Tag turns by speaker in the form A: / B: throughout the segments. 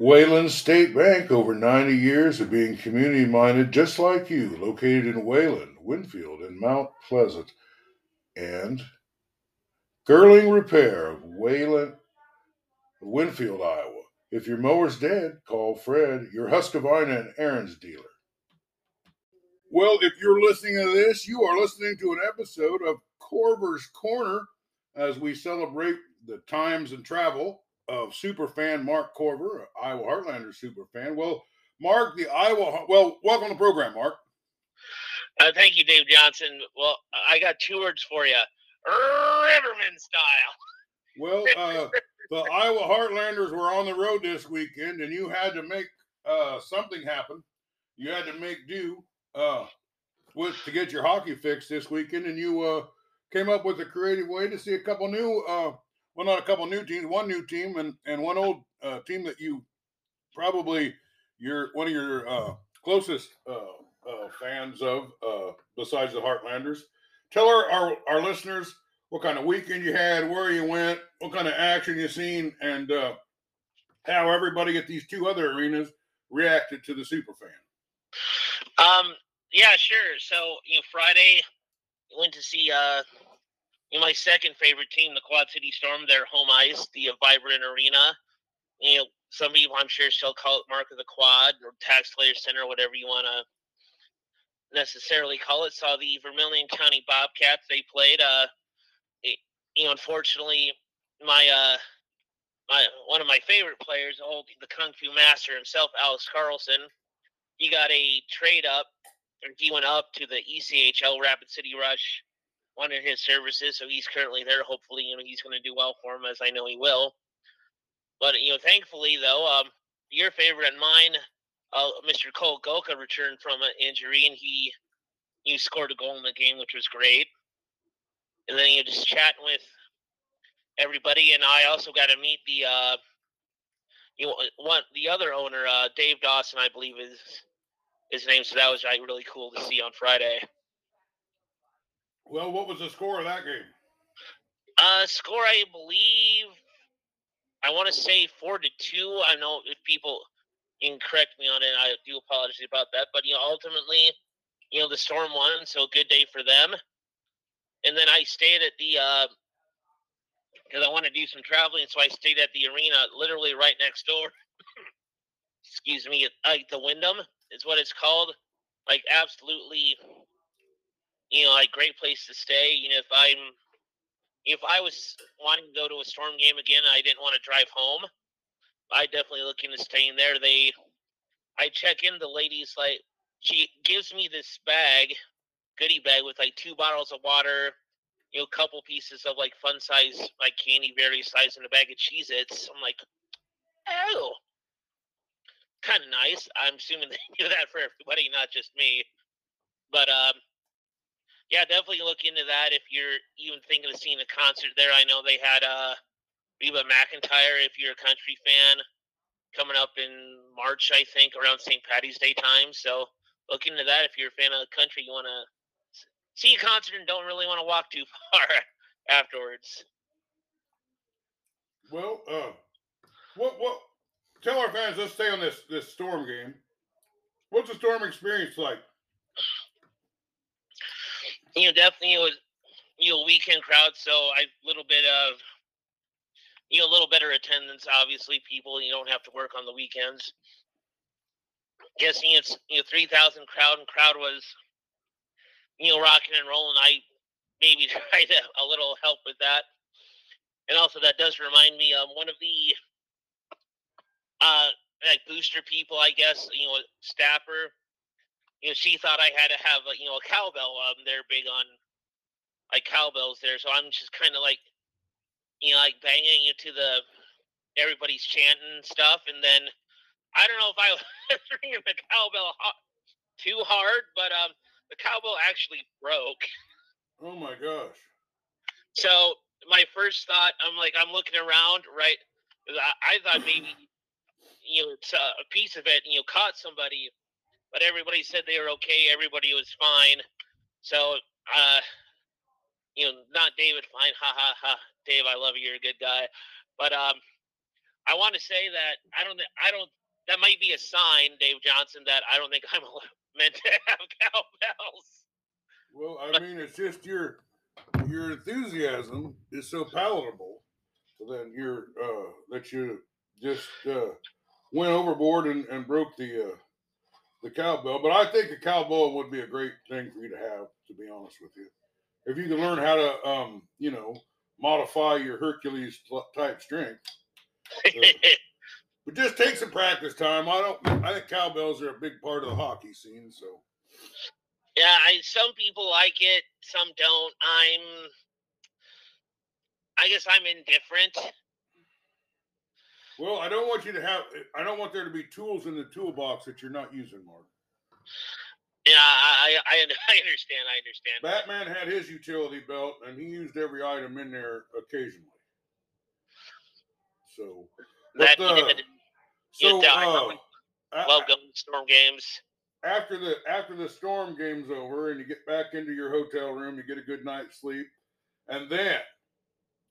A: Wayland State Bank, over 90 years of being community minded, just like you, located in Wayland, Winfield, and Mount Pleasant. And Girling Repair of Wayland, Winfield, Iowa. If your mower's dead, call Fred, your Husqvarna and Ariens dealer. Well, if you're listening to this, you are listening to an episode of Corver's Corner as we celebrate the times and travel of super fan Mark Corver, Iowa Heartlander super fan. Well, Mark, the Iowa, well, welcome to the program, Mark.
B: Uh, thank you, Dave Johnson. Well, I got two words for you Riverman style.
A: Well, uh, the Iowa Heartlanders were on the road this weekend, and you had to make uh, something happen. You had to make do uh, with to get your hockey fix this weekend, and you uh, came up with a creative way to see a couple new well, not a couple new teams, one new team and and one old uh, team that you probably you're one of your uh, closest uh, uh fans of, uh, besides the Heartlanders. Tell our, our, our listeners what kind of weekend you had, where you went, what kind of action you seen, and uh, how everybody at these two other arenas reacted to the super fan.
B: Um. Yeah. Sure. So you know, Friday went to see uh my second favorite team, the Quad City Storm, their home ice, the Vibrant Arena. You know, some people I'm sure still call it Mark of the Quad or Tax Taxslayer Center, whatever you want to necessarily call it. Saw the Vermilion County Bobcats. They played. Uh, it, you know, unfortunately, my uh, my one of my favorite players, old the Kung Fu Master himself, Alex Carlson. He got a trade up, or he went up to the ECHL Rapid City Rush wanted his services, so he's currently there. Hopefully, you know, he's going to do well for him, as I know he will. But you know, thankfully though, um, your favorite and mine, uh, Mr. Cole Goka returned from an injury, and he he scored a goal in the game, which was great. And then you just chatting with everybody, and I also got to meet the uh, you know the other owner, uh, Dave Dawson, I believe is his name. So that was like really cool to see on Friday.
A: Well, what was the score of that game?
B: Uh, score, I believe, I want to say four to two. I know if people can correct me on it, I do apologize about that. But you know, ultimately, you know, the Storm won, so good day for them. And then I stayed at the because uh, I want to do some traveling, so I stayed at the arena, literally right next door. Excuse me, like the Wyndham is what it's called. Like absolutely you know, like great place to stay. You know, if I'm if I was wanting to go to a storm game again, I didn't want to drive home. I definitely looking to staying there. They, I check in. The ladies like she gives me this bag, goodie bag with like two bottles of water, you know, a couple pieces of like fun size like candy, various size, and a bag of Cheez-Its. I'm like, oh, kind of nice. I'm assuming they do that for everybody, not just me. But um, yeah, definitely look into that if you're even thinking of seeing a concert there. I know they had uh, Reba McEntire, if you're a country fan, coming up in March, I think, around St. Patty's Day time. So look into that if you're a fan of country. You want to see a concert and don't really want to walk too far afterwards.
A: Well, uh, what what? Tell our fans. Let's stay on this this storm game. What's the storm experience like?
B: You know, definitely it was you know weekend crowd, so I little bit of you know a little better attendance. Obviously, people you don't have to work on the weekends. Guessing it's you know three thousand crowd, and crowd was you know rocking and rolling. I maybe tried a, a little help with that, and also that does remind me um one of the uh like booster people, I guess you know Stapper you know, she thought I had to have a, you know a cowbell. Um, they're big on like cowbells there, so I'm just kind of like, you know, like banging into the everybody's chanting stuff, and then I don't know if I was ringing the cowbell too hard, but um, the cowbell actually broke.
A: Oh my gosh!
B: So my first thought, I'm like, I'm looking around, right? I, I thought maybe you know it's a piece of it, and you know, caught somebody but everybody said they were okay. Everybody was fine. So, uh, you know, not David Fine, ha ha ha. Dave, I love you. You're a good guy. But um, I want to say that I don't. I don't. That might be a sign, Dave Johnson, that I don't think I'm meant to have cowbells.
A: Well, I mean, it's just your your enthusiasm is so palatable then you're uh, that you just uh, went overboard and, and broke the uh, the cowbell. But I think a cowbell would be a great thing for you to have. To be honest with you, if you can learn how to, um, you know, modify your Hercules type strength. Uh, but just take some practice time. I don't. I think cowbells are a big part of the hockey scene. So.
B: Yeah, I, some people like it, some don't. I'm I guess I'm indifferent.
A: Well, I don't want you to have. I don't want there to be tools in the toolbox that you're not using, Mark.
B: Yeah, I, I, I understand. I understand.
A: Batman had his utility belt, and he used every item in there occasionally. So
B: that uh, did. So uh, to storm games.
A: After the after the storm game's over, and you get back into your hotel room, you get a good night's sleep, and then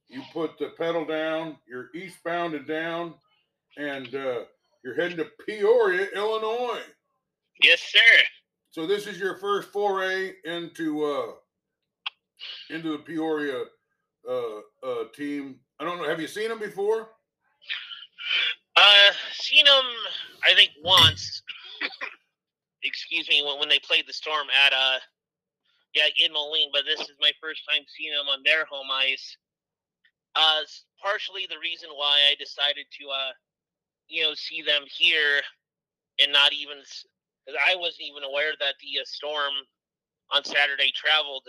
A: you put the pedal down, you're eastbound and down, and uh, you're heading to Peoria, Illinois.
B: Yes, sir.
A: So this is your first foray into uh, into the Peoria uh, uh, team. I don't know. Have you seen them before?
B: Uh, seen them. I think once. Excuse me. When when they played the Storm at uh, yeah, in Moline. But this is my first time seeing them on their home ice. Uh, partially the reason why I decided to, uh, you know, see them here and not even because I wasn't even aware that the uh, storm on Saturday traveled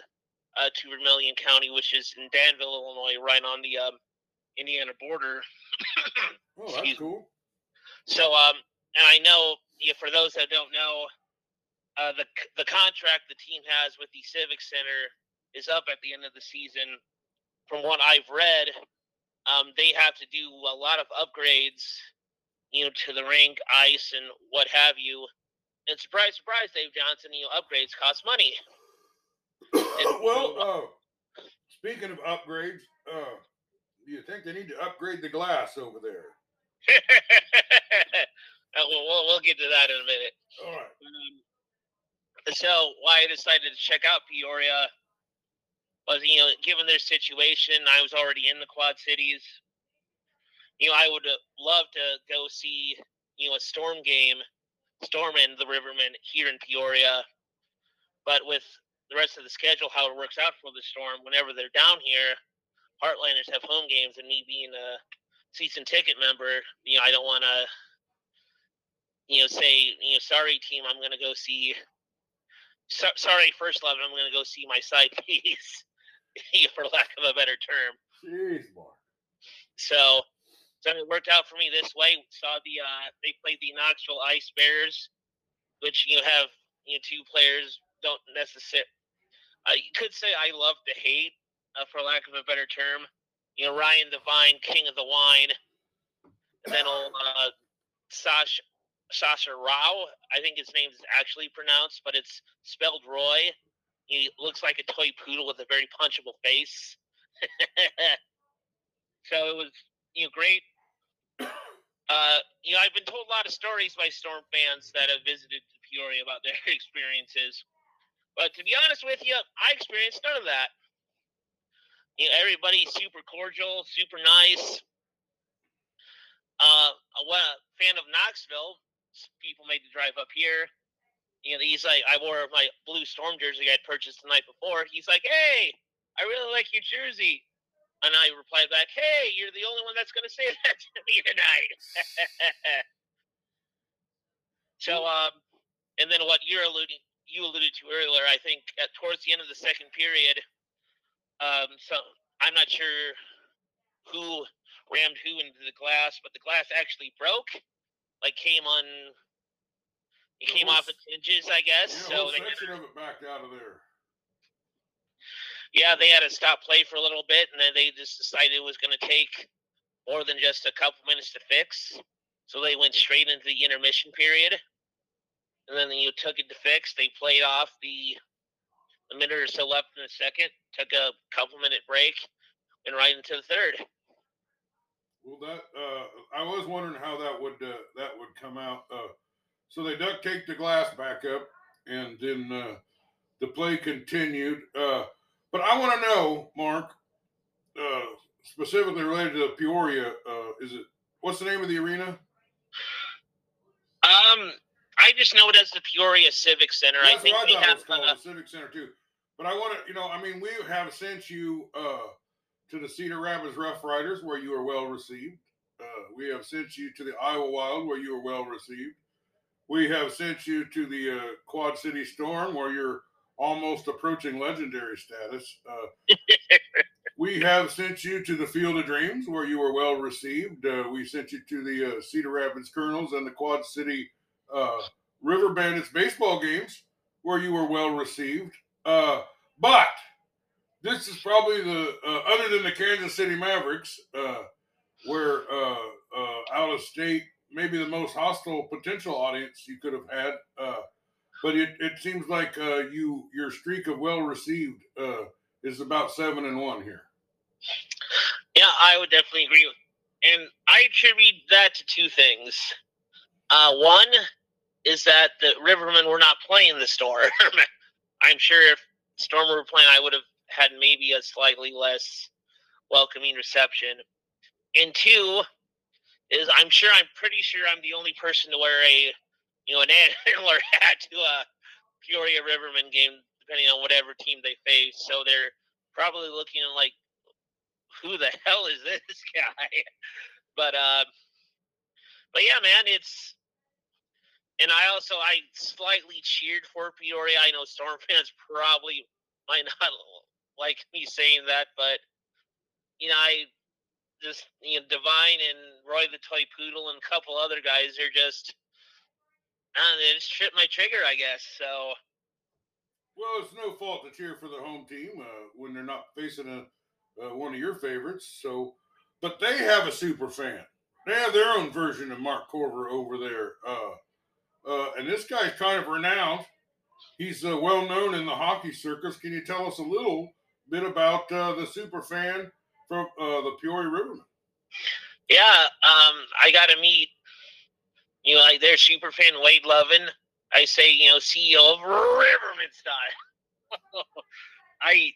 B: uh, to Vermilion County, which is in Danville, Illinois, right on the um, Indiana border.
A: oh, that's cool.
B: So, um, and I know yeah, for those that don't know, uh, the the contract the team has with the Civic Center is up at the end of the season, from what I've read, um, they have to do a lot of upgrades, you know, to the rink, ice, and what have you. And surprise, surprise, Dave Johnson, you know, upgrades cost money.
A: well, uh, speaking of upgrades, uh, do you think they need to upgrade the glass over there?
B: Uh, well, we'll, we'll get to that in a minute.
A: All right. Um,
B: so, why I decided to check out Peoria was you know given their situation i was already in the quad cities. You know i would uh, love to go see you know a storm game storm and the rivermen here in peoria. But with the rest of the schedule how it works out for the storm whenever they're down here heartlanders have home games and me being a season ticket member you know i don't want to you know say you know sorry team i'm going to go see so, sorry first love i'm going to go see my side piece for lack of a better term.
A: Jeez, boy.
B: So, so it worked out for me this way. Saw the uh, they played the Knoxville Ice Bears, which you have you know two players don't necessarily. Uh, you could say I love to hate, uh, for lack of a better term. You know Ryan Devine, King of the Wine, and then old uh, Sasha Sasha Rao. I think his name is actually pronounced, but it's spelled Roy. He looks like a toy poodle with a very punchable face. so it was you know great. Uh, you know, I've been told a lot of stories by Storm fans that have visited Peoria about their experiences. But to be honest with you, I experienced none of that. You know, everybody's super cordial, super nice. Uh, a fan of Knoxville. People made the drive up here you know, he's like, I wore my blue storm jersey I'd purchased the night before. He's like, hey, I really like your jersey. And I replied back, hey, you're the only one that's going to say that to me tonight. so, um, and then what you're alluding, you alluded to earlier, I think at, towards the end of the second period, um, so I'm not sure who rammed who into the glass, but the glass actually broke, like came on it came whole, off its hinges, I guess.
A: Yeah, so they section of it backed out of there.
B: Yeah, they had to stop play for a little bit, and then they just decided it was going to take more than just a couple minutes to fix. So they went straight into the intermission period, and then you took it to fix. They played off the a minute or so left in the second, took a couple minute break, and right into the third.
A: Well, that uh, I was wondering how that would uh, that would come out. Uh, so they duct taped the glass back up, and then uh, the play continued. Uh, but I want to know, Mark, uh, specifically related to Peoria. Uh, is it what's the name of the arena?
B: Um, I just know it as the Peoria Civic Center. I think
A: what I
B: we have.
A: called, the Civic Center too. But I want to, you know, I mean, we have sent you uh, to the Cedar Rapids Rough Riders, where you were well received. Uh, we have sent you to the Iowa Wild, where you were well received. We have sent you to the uh, Quad City Storm, where you're almost approaching legendary status. Uh, we have sent you to the Field of Dreams, where you were well received. Uh, we sent you to the uh, Cedar Rapids Kernels and the Quad City uh, River Bandits baseball games, where you were well received. Uh, but this is probably the uh, other than the Kansas City Mavericks, uh, where uh, uh, out of state, maybe the most hostile potential audience you could have had. Uh, but it, it seems like uh, you your streak of well received uh, is about seven and one here.
B: Yeah, I would definitely agree. And I attribute that to two things. Uh, one is that the Rivermen were not playing the Storm. I'm sure if Storm were playing, I would have had maybe a slightly less welcoming reception. And two is I'm sure I'm pretty sure I'm the only person to wear a you know an antler hat to a Peoria Riverman game, depending on whatever team they face. So they're probably looking like who the hell is this guy? But uh, but yeah, man, it's and I also I slightly cheered for Peoria. I know Storm fans probably might not like me saying that, but you know I just you know Divine and Roy the Toy Poodle and a couple other guys are just they just tripped my trigger, I guess. So
A: Well, it's no fault to cheer for the home team uh, when they're not facing a uh, one of your favorites. So, but they have a super fan. They have their own version of Mark Corver over there, uh, uh, and this guy's kind of renowned. He's uh, well known in the hockey circus. Can you tell us a little bit about uh, the super fan from uh, the Peoria Rivermen?
B: yeah, um, I got to meet you know like their super fan Wade Lovin. I say you know CEO of Riverman Style. I,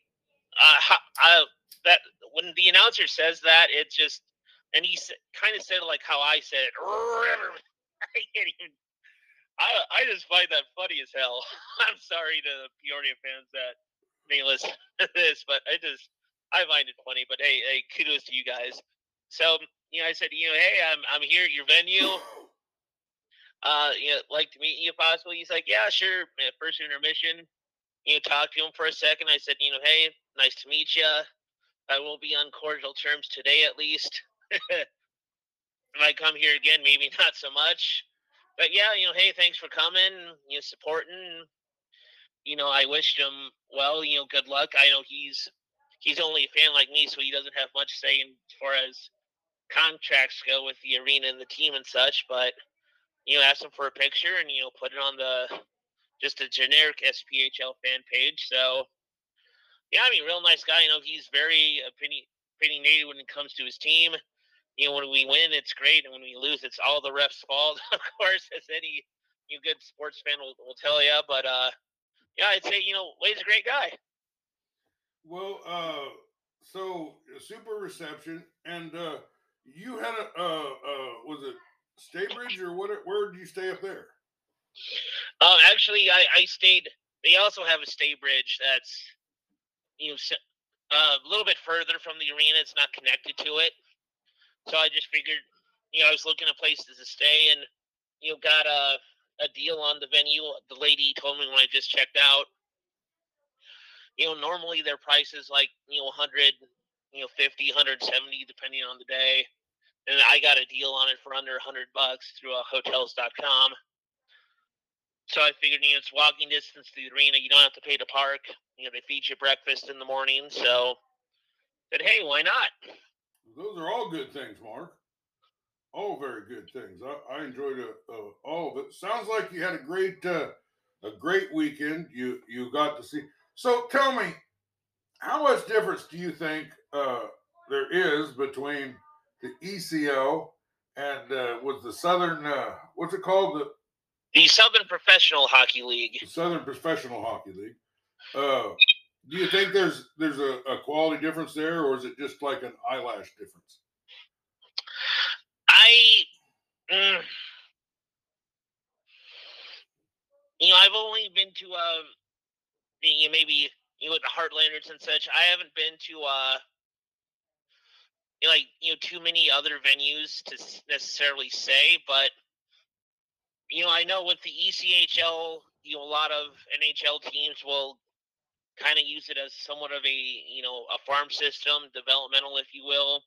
B: uh, I that when the announcer says that, it just and he kind of said it like how I said it. Riverman. I can't even. I I just find that funny as hell. I'm sorry to the Peoria fans that may listen to this, but I just I find it funny. But hey, hey, kudos to you guys. So you know, I said, you know, hey, I'm I'm here at your venue. Uh, you know, like to meet you if possible. He's like, yeah, sure. First intermission, you know, talk to him for a second. I said, you know, hey, nice to meet you. I will be on cordial terms today, at least. Might come here again, maybe not so much. But yeah, you know, hey, thanks for coming, you know, supporting. You know, I wished him well. You know, good luck. I know he's he's only a fan like me, so he doesn't have much say in, as far as contracts go with the arena and the team and such. But you know, ask him for a picture and you know, put it on the just a generic SPHL fan page. So yeah, I mean, real nice guy. You know, he's very opinion opinionated when it comes to his team. You know, when we win, it's great, and when we lose, it's all the refs' fault. of course, as any you good sports fan will, will tell you. But uh, yeah, I'd say you know Wade's a great guy.
A: Well, uh, so super reception, and uh, you had a uh, uh, was it Staybridge or what? Where did you stay up there?
B: Um, actually, I, I stayed. They also have a Staybridge that's you know uh, a little bit further from the arena. It's not connected to it, so I just figured you know I was looking at places to stay and you know got a a deal on the venue. The lady told me when I just checked out. You know, normally their price is like you know 100, you know 50, 170 depending on the day, and I got a deal on it for under 100 bucks through uh, hotels.com. So I figured, you know, it's walking distance to the arena. You don't have to pay to park. You know, they feed you breakfast in the morning. So said, hey, why not?
A: Those are all good things, Mark. All very good things. I, I enjoyed uh, uh, all of it. Sounds like you had a great uh, a great weekend. You you got to see. So tell me, how much difference do you think uh, there is between the ECHL, and uh, was the Southern uh, what's it called the
B: the Southern Professional Hockey League.
A: The Southern Professional Hockey League. Uh, do you think there's there's a, a quality difference there, or is it just like an eyelash difference?
B: I, mm, you know, I've only been to uh, you maybe you know, with the Heartlanders and such. I haven't been to uh, you know, like you know, too many other venues to necessarily say, but you know, I know with the ECHL, you know, a lot of NHL teams will kind of use it as somewhat of a, you know, a farm system, developmental, if you will.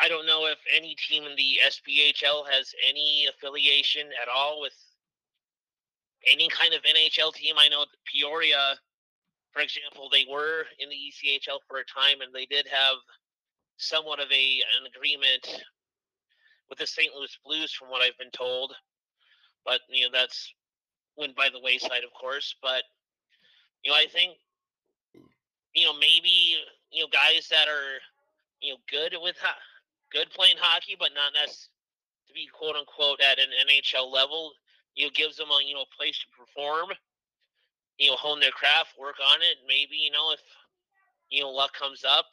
B: I don't know if any team in the SPHL has any affiliation at all with any kind of NHL team. I know Peoria, for example, they were in the ECHL for a time and they did have somewhat of a an agreement with the St. Louis Blues, from what I've been told. But you know that's went by the wayside, of course. But you know, I think you know maybe you know guys that are you know good with ho- good playing hockey, but not necessarily to be quote unquote at an NHL level. You know, gives them a you know place to perform. You know, hone their craft, work on it. Maybe you know if you know luck comes up,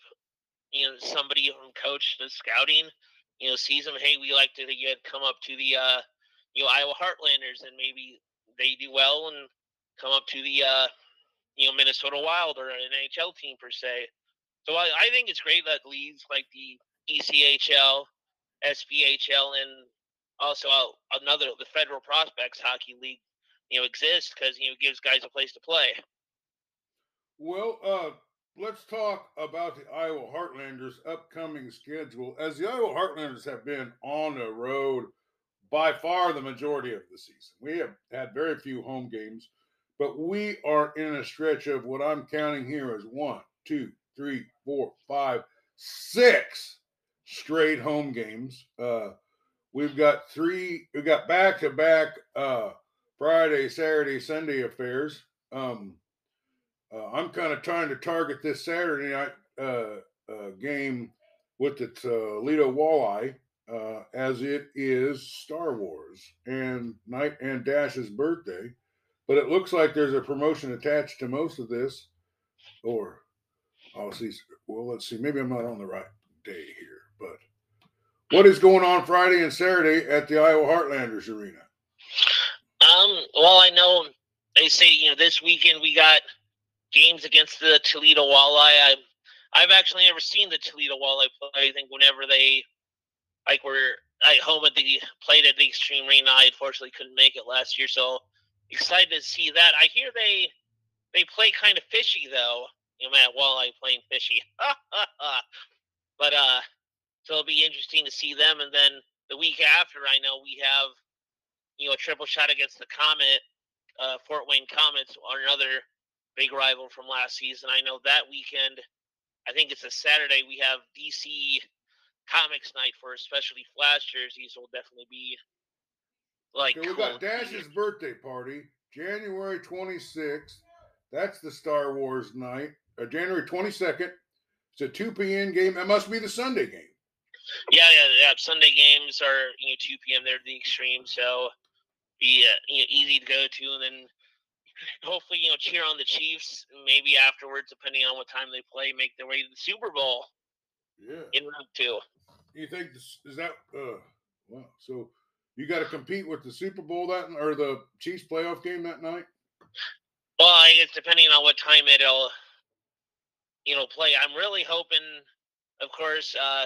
B: you know somebody from coach the scouting, you know sees them. Hey, we like to you get come up to the uh, you know Iowa Heartlanders, and maybe they do well and come up to the uh, you know Minnesota Wild or an NHL team per se. So I, I think it's great that leagues like the ECHL, SPHL, and also uh, another the Federal Prospects Hockey League, you know, exists because you know gives guys a place to play.
A: Well, uh, let's talk about the Iowa Heartlanders' upcoming schedule. As the Iowa Heartlanders have been on the road by far the majority of the season. We have had very few home games, but we are in a stretch of what I'm counting here as one, two, three, four, five, six straight home games. Uh, we've got three, We've got back to back uh, Friday, Saturday, Sunday affairs. Um, uh, I'm kind of trying to target this Saturday night uh, uh game with the Toledo Walleye uh, as it is Star Wars and Night and Dash's birthday. But it looks like there's a promotion attached to most of this. Or, I'll see. Well, let's see. Maybe I'm not on the right day here. But what is going on Friday and Saturday at the Iowa Heartlanders Arena?
B: Um. Well, I know they say you know this weekend we got games against the Toledo Walleye. I, I've actually never seen the Toledo Walleye play. I think whenever they like were at home at the played at the Xtream Arena. I unfortunately couldn't make it last year, so excited to see that. I hear they they play kind of fishy though. You know, Matt Walleye playing fishy. but uh, so it'll be interesting to see them. And then the week after, I know we have you know a triple shot against the Komet, uh, Fort Wayne Komets, or another big rival from last season. I know that weekend. I think it's a Saturday. We have DC comics night for especially Flash jerseys will definitely be like.
A: Okay, we got Dash's birthday party, January 26th. That's the Star Wars night. Uh, January 22nd. It's a 2 p.m. game. That must be the Sunday game.
B: Yeah, yeah, yeah. Sunday games are you know 2 p.m. They're the extreme, so be uh, you know, easy to go to, and then hopefully you know cheer on the Chiefs. Maybe afterwards, depending on what time they play, make their way to the Super Bowl.
A: Yeah.
B: In round two
A: you think this, is that uh wow, so you got to compete with the Super Bowl that or the Chiefs playoff game that night?
B: Well, I guess depending on what time it'll you know play. I'm really hoping, of course, uh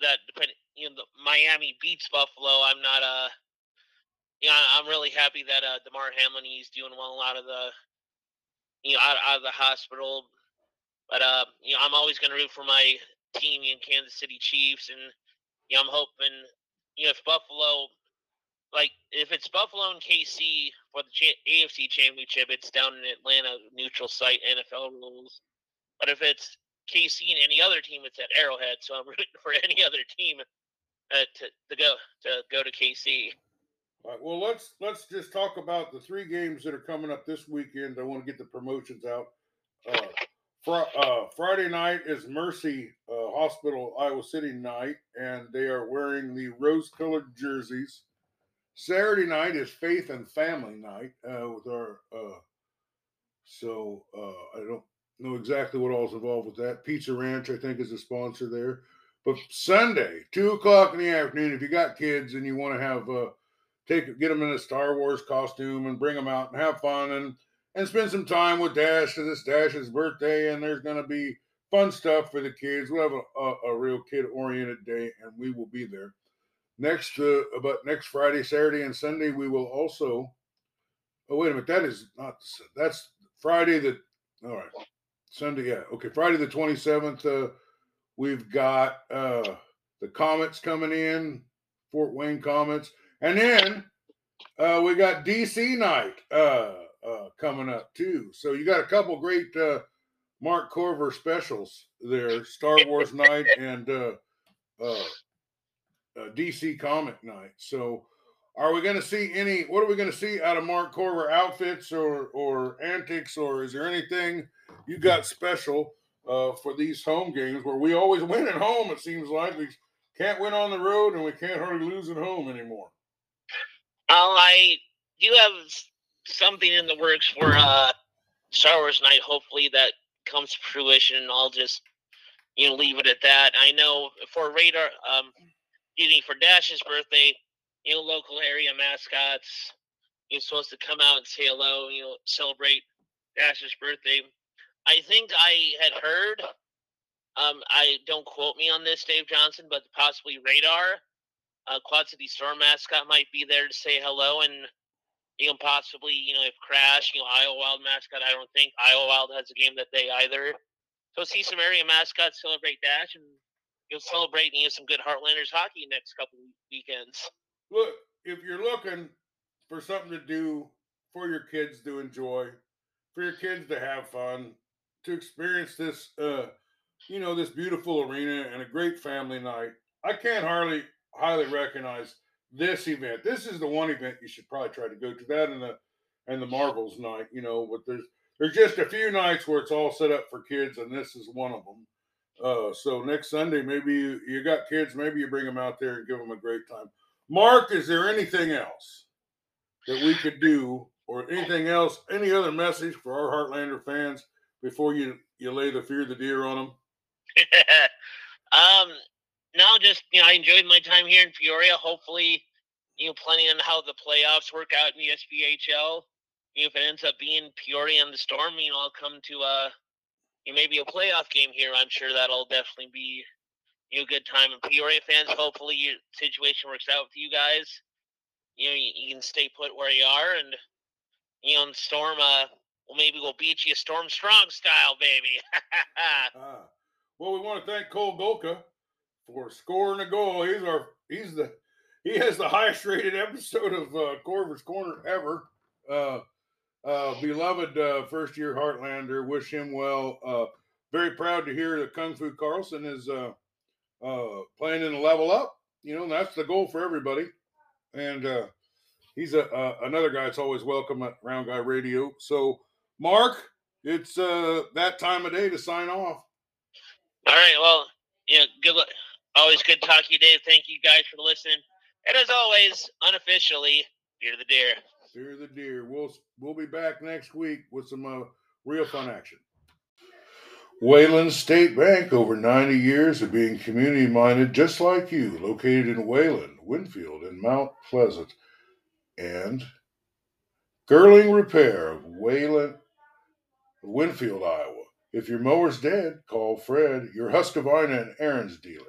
B: that depending you know Miami beats Buffalo. I'm not uh you know I'm really happy that uh Damar Hamlin he's doing well out of the you know out, out of the hospital. But uh you know I'm always going to root for my team in Kansas City Chiefs, and you know, I'm hoping you know if Buffalo, like if it's Buffalo and KC for the AFC Championship, it's down in Atlanta, neutral site, NFL rules. But if it's KC and any other team, it's at Arrowhead. So I'm rooting for any other team uh, to to go to go to KC.
A: All right. Well, let's let's just talk about the three games that are coming up this weekend. I want to get the promotions out. Uh, Fr- uh, Friday night is Mercy uh, Hospital Iowa City night, and they are wearing the rose-colored jerseys. Saturday night is Faith and Family night uh, with our. Uh, so I don't know exactly what all's involved with that. Pizza Ranch, I think, is a sponsor there. But Sunday, two o'clock in the afternoon, if you got kids and you want to have uh, take get them in a Star Wars costume and bring them out and have fun and and spend some time with Dash because it's Dash's birthday and there's going to be fun stuff for the kids. We'll have a, a, a real kid oriented day and we will be there. Next, uh, but next Friday, Saturday, and Sunday, we will also. Oh, wait a minute. That is not, that's Friday the, all right. Sunday, yeah. Okay. Friday the 27th, uh, we've got uh, the Komets coming in, Fort Wayne Komets. And then uh, we got DC night uh, uh, coming up too. So you got a couple great uh, Mark Corver specials there Star Wars night and DC comic night. So are we going to see any? What are we going to see out of Mark Corver outfits or or antics, or is there anything you got special uh, for these home games where we always win at home? It seems like we can't win on the road and we can't hardly lose at home anymore.
B: Well, I do have something in the works for uh, Star Wars Night. Hopefully that comes to fruition. and I'll just you know leave it at that. I know for Radar, um, excuse for Dash's birthday, you know, local area mascots, you're supposed to come out and say hello, you know, celebrate Dash's birthday. I think I had heard, um, I don't quote me on this, Dave Johnson, but possibly Radar, uh, Quad City Storm mascot might be there to say hello and you know possibly you know if Crash, you know Iowa Wild mascot. I don't think Iowa Wild has a game that day either. So see some area mascots celebrate Dash and you'll celebrate you know, some good Heartlanders hockey next couple weekends.
A: Look, if you're looking for something to do for your kids to enjoy, for your kids to have fun, to experience this, uh, you know, this beautiful arena and a great family night, I can't hardly highly recognize this event. This is the one event you should probably try to go to. That and the and the Marvels night, you know. But there's there's just a few nights where it's all set up for kids, and this is one of them. Uh, so next Sunday, maybe you, you got kids, maybe you bring them out there and give them a great time. Mark, is there anything else that we could do, or anything else, any other message for our Heartlander fans before you you lay the fear of the deer on them?
B: um, no, just you know, I enjoyed my time here in Peoria. Hopefully, you know, planning on how the playoffs work out in the SPHL. You know, if it ends up being Peoria and the Storm, you know, I'll come to uh, you know, maybe a playoff game here. I'm sure that'll definitely be you know, good time. And Peoria fans, hopefully your situation works out with you guys. You know, you, you can stay put where you are, and you know, in Storm, uh, well, maybe we'll beat you Storm Strong style, baby.
A: ah. Well, we want to thank Cole Golka for scoring a goal. He's our he's the he has the highest rated episode of uh, Corver's Corner ever. Uh, uh, beloved uh, first year Heartlander, wish him well. Uh, very proud to hear that Kung Fu Carlson is uh, uh, playing in the level up. You know, that's the goal for everybody. And uh, he's a uh, another guy that's always welcome at Round Guy Radio. So, Mark, it's uh, that time of day to sign off.
B: All right. Well, yeah. Good luck. Always good talking to you, Dave. Thank you guys for listening. And as always, unofficially, fear the deer.
A: Fear the deer. We'll we'll be back next week with some uh, real fun action. Wayland State Bank, over 90 years of being community minded, just like you, located in Wayland, Winfield, and Mount Pleasant. And Girling Repair of Wayland, Winfield, Iowa. If your mower's dead, call Fred, your Husqvarna and Ariens dealer.